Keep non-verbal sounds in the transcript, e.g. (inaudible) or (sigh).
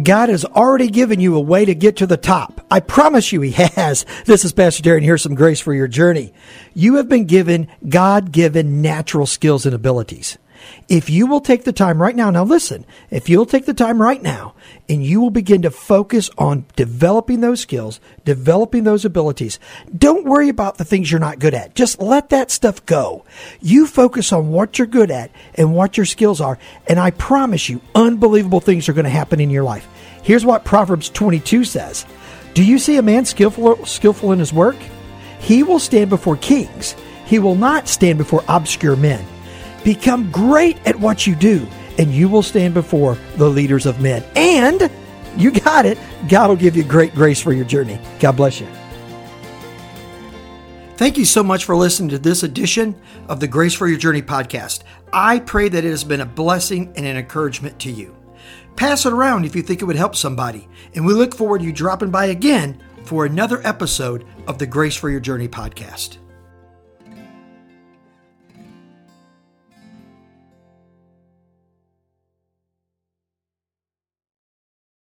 God has already given you a way to get to the top. I promise you he (laughs) has. This is Pastor Darren. Here's some grace for your journey. You have been given God given natural skills and abilities. If you will take the time right now, now listen, if you'll take the time right now and you will begin to focus on developing those skills, developing those abilities, don't worry about the things you're not good at. Just let that stuff go. You focus on what you're good at and what your skills are. And I promise you, unbelievable things are going to happen in your life. Here's what Proverbs 22 says. Do you see a man skillful, skillful in his work? He will stand before kings. He will not stand before obscure men. Become great at what you do, and you will stand before the leaders of men. And you got it. God will give you great grace for your journey. God bless you. Thank you so much for listening to this edition of the Grace for Your Journey podcast. I pray that it has been a blessing and an encouragement to you. Pass it around if you think it would help somebody. And we look forward to you dropping by again for another episode of the Grace for Your Journey podcast.